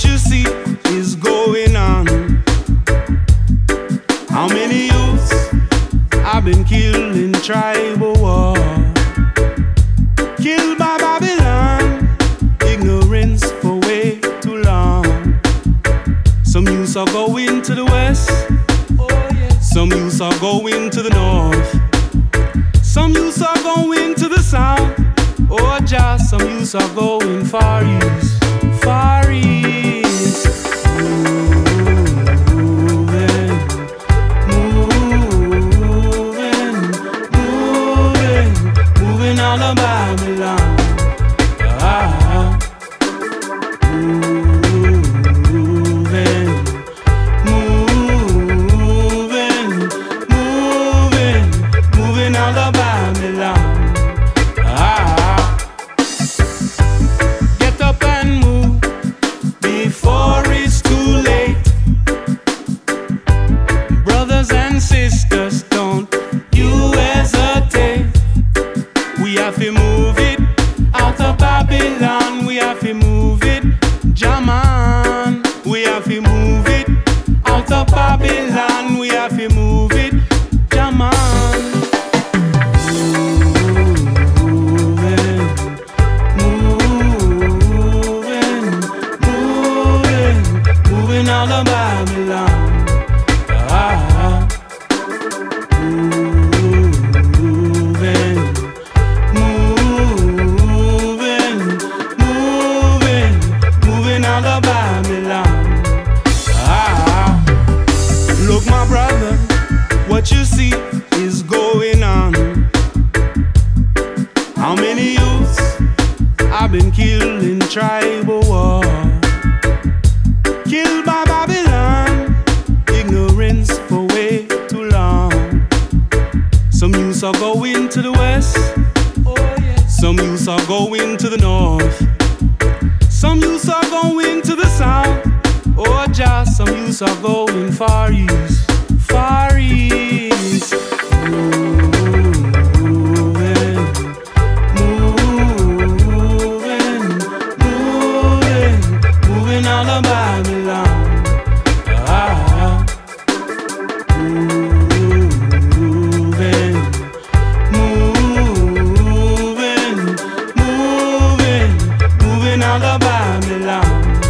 What you see is going on. How many youths have been killed in tribal war? Killed by Babylon, ignorance for way too long. Some youths are going to the west, some youths are going to the north, some youths are going to the south, oh, or just some youths are going far east, sisters, don't you hesitate. We have to move it out of Babylon. We have to move it, Jaman. We have to move it out of Babylon. We have to move it, Jaman. Moving, moving, moving, all of Babylon. What you see is going on. How many youths have been killed in tribal war? Killed by Babylon, ignorance for way too long. Some youths are going to the west, some youths are going to the north, some youths are going to the south, or just some youths are going far east far east. down to Babylon. Ah, moving, moving, moving, moving out of Babylon.